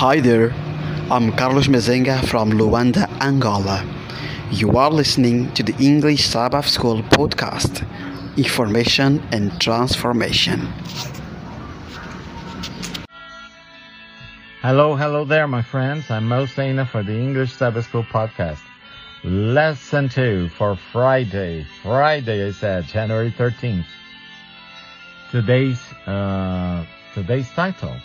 Hi there, I'm Carlos Mezenga from Luanda, Angola. You are listening to the English Sabbath School podcast Information and Transformation. Hello, hello there, my friends. I'm Mo Saina for the English Sabbath School podcast. Lesson 2 for Friday. Friday, I said, January 13th. Today's, uh, today's title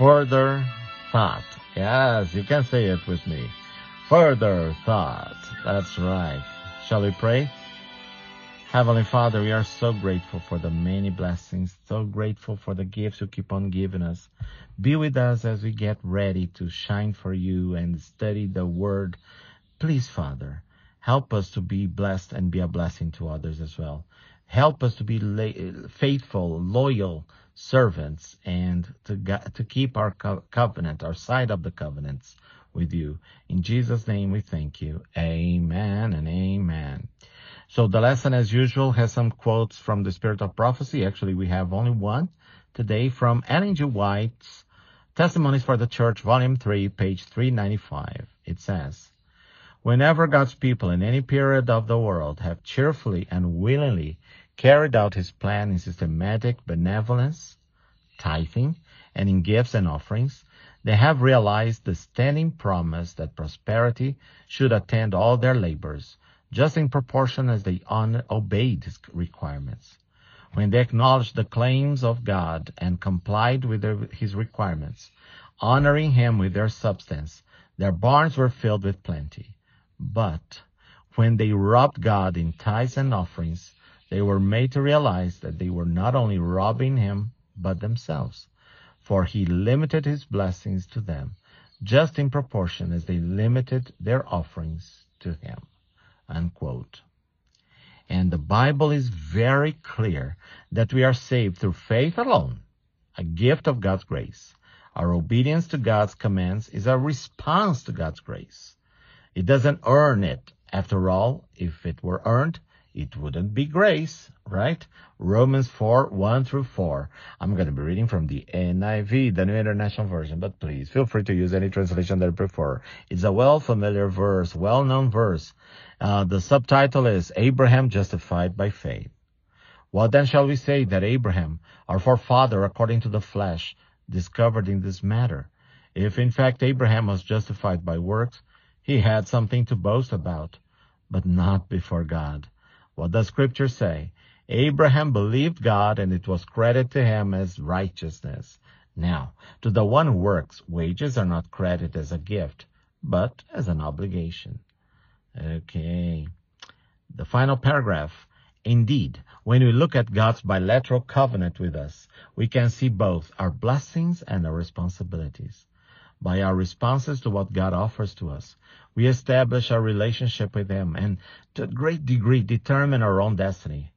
Further thought. Yes, you can say it with me. Further thought. That's right. Shall we pray? Heavenly Father, we are so grateful for the many blessings, so grateful for the gifts you keep on giving us. Be with us as we get ready to shine for you and study the word. Please, Father, help us to be blessed and be a blessing to others as well. Help us to be la- faithful, loyal, servants and to, to keep our co- covenant, our side of the covenants with you. In Jesus' name we thank you. Amen and amen. So the lesson as usual has some quotes from the Spirit of Prophecy. Actually, we have only one today from Ellen G. White's Testimonies for the Church, Volume 3, page 395. It says, Whenever God's people in any period of the world have cheerfully and willingly carried out his plan in systematic benevolence, tithing, and in gifts and offerings, they have realized the standing promise that prosperity should attend all their labors, just in proportion as they obeyed his requirements. When they acknowledged the claims of God and complied with their, his requirements, honoring him with their substance, their barns were filled with plenty. But when they robbed God in tithes and offerings, they were made to realize that they were not only robbing him, but themselves. For he limited his blessings to them, just in proportion as they limited their offerings to him. Unquote. And the Bible is very clear that we are saved through faith alone, a gift of God's grace. Our obedience to God's commands is a response to God's grace. It doesn't earn it. After all, if it were earned, it wouldn't be grace, right? Romans 4, 1 through 4. I'm going to be reading from the NIV, the New International Version, but please feel free to use any translation that you prefer. It's a well familiar verse, well known verse. Uh, the subtitle is Abraham justified by faith. What then shall we say that Abraham, our forefather according to the flesh, discovered in this matter? If in fact Abraham was justified by works, he had something to boast about, but not before God. What does scripture say? Abraham believed God and it was credited to him as righteousness. Now, to the one who works, wages are not credited as a gift, but as an obligation. Okay. The final paragraph. Indeed, when we look at God's bilateral covenant with us, we can see both our blessings and our responsibilities. By our responses to what God offers to us, we establish our relationship with Him and to a great degree determine our own destiny.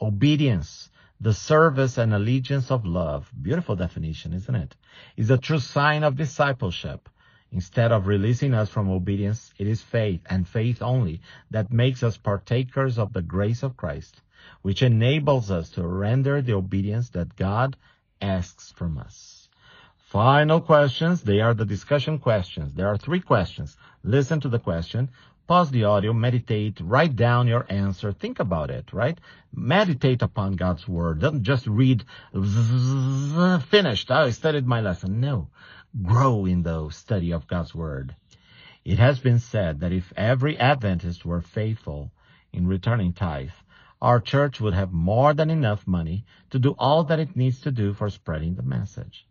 Obedience, the service and allegiance of love, beautiful definition, isn't it? Is a true sign of discipleship. Instead of releasing us from obedience, it is faith and faith only that makes us partakers of the grace of Christ, which enables us to render the obedience that God asks from us. Final questions. They are the discussion questions. There are three questions. Listen to the question. Pause the audio, meditate, write down your answer, think about it, right? Meditate upon God's word. Don't just read, finished, oh, I studied my lesson. No. Grow in the study of God's word. It has been said that if every Adventist were faithful in returning tithe, our church would have more than enough money to do all that it needs to do for spreading the message.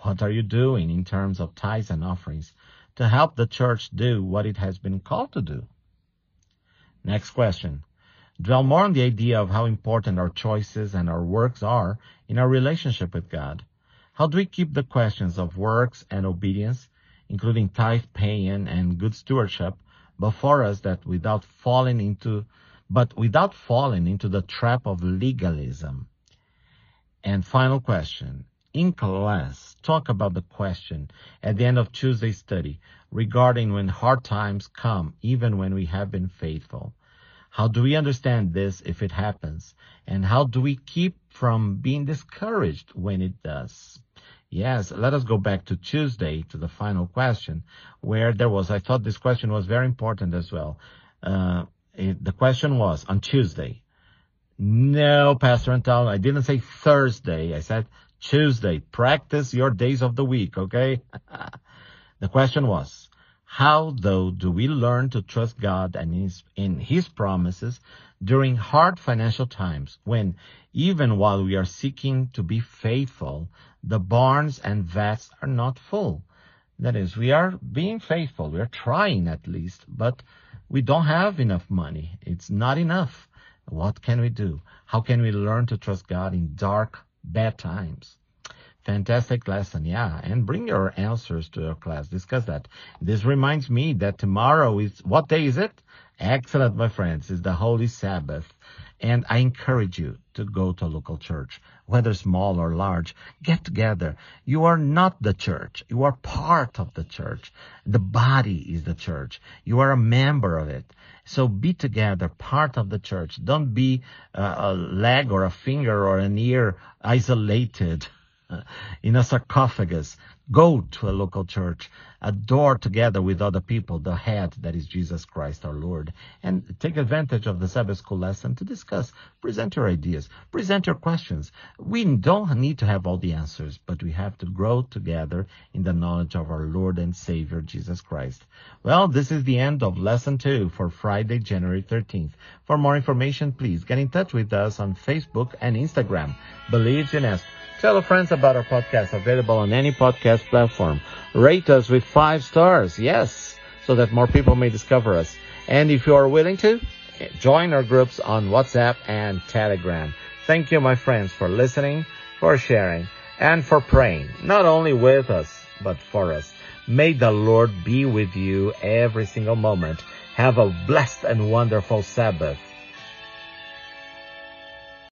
What are you doing in terms of tithes and offerings to help the church do what it has been called to do? Next question. Dwell more on the idea of how important our choices and our works are in our relationship with God. How do we keep the questions of works and obedience, including tithe paying and good stewardship, before us that without falling into, but without falling into the trap of legalism? And final question in class talk about the question at the end of Tuesday's study regarding when hard times come, even when we have been faithful. How do we understand this if it happens? And how do we keep from being discouraged when it does? Yes, let us go back to Tuesday to the final question where there was, I thought this question was very important as well. Uh, it, the question was on Tuesday. No, Pastor Antal, I didn't say Thursday. I said Tuesday. Practice your days of the week, okay? the question was, how though do we learn to trust God and his, in his promises during hard financial times when even while we are seeking to be faithful, the barns and vats are not full? That is, we are being faithful. We are trying at least, but we don't have enough money. It's not enough. What can we do? How can we learn to trust God in dark, bad times? Fantastic lesson, yeah. And bring your answers to your class. Discuss that. This reminds me that tomorrow is, what day is it? Excellent, my friends. It's the Holy Sabbath. And I encourage you to go to a local church, whether small or large. Get together. You are not the church. You are part of the church. The body is the church. You are a member of it. So be together, part of the church. Don't be uh, a leg or a finger or an ear isolated in a sarcophagus. Go to a local church, adore together with other people the head that is Jesus Christ our Lord, and take advantage of the Sabbath school lesson to discuss, present your ideas, present your questions. We don't need to have all the answers, but we have to grow together in the knowledge of our Lord and Savior Jesus Christ. Well, this is the end of lesson two for Friday, January 13th. For more information, please get in touch with us on Facebook and Instagram. Believes in us. Tell friends about our podcast available on any podcast platform. Rate us with five stars, yes, so that more people may discover us. And if you are willing to, join our groups on WhatsApp and Telegram. Thank you, my friends, for listening, for sharing, and for praying, not only with us, but for us. May the Lord be with you every single moment. Have a blessed and wonderful Sabbath.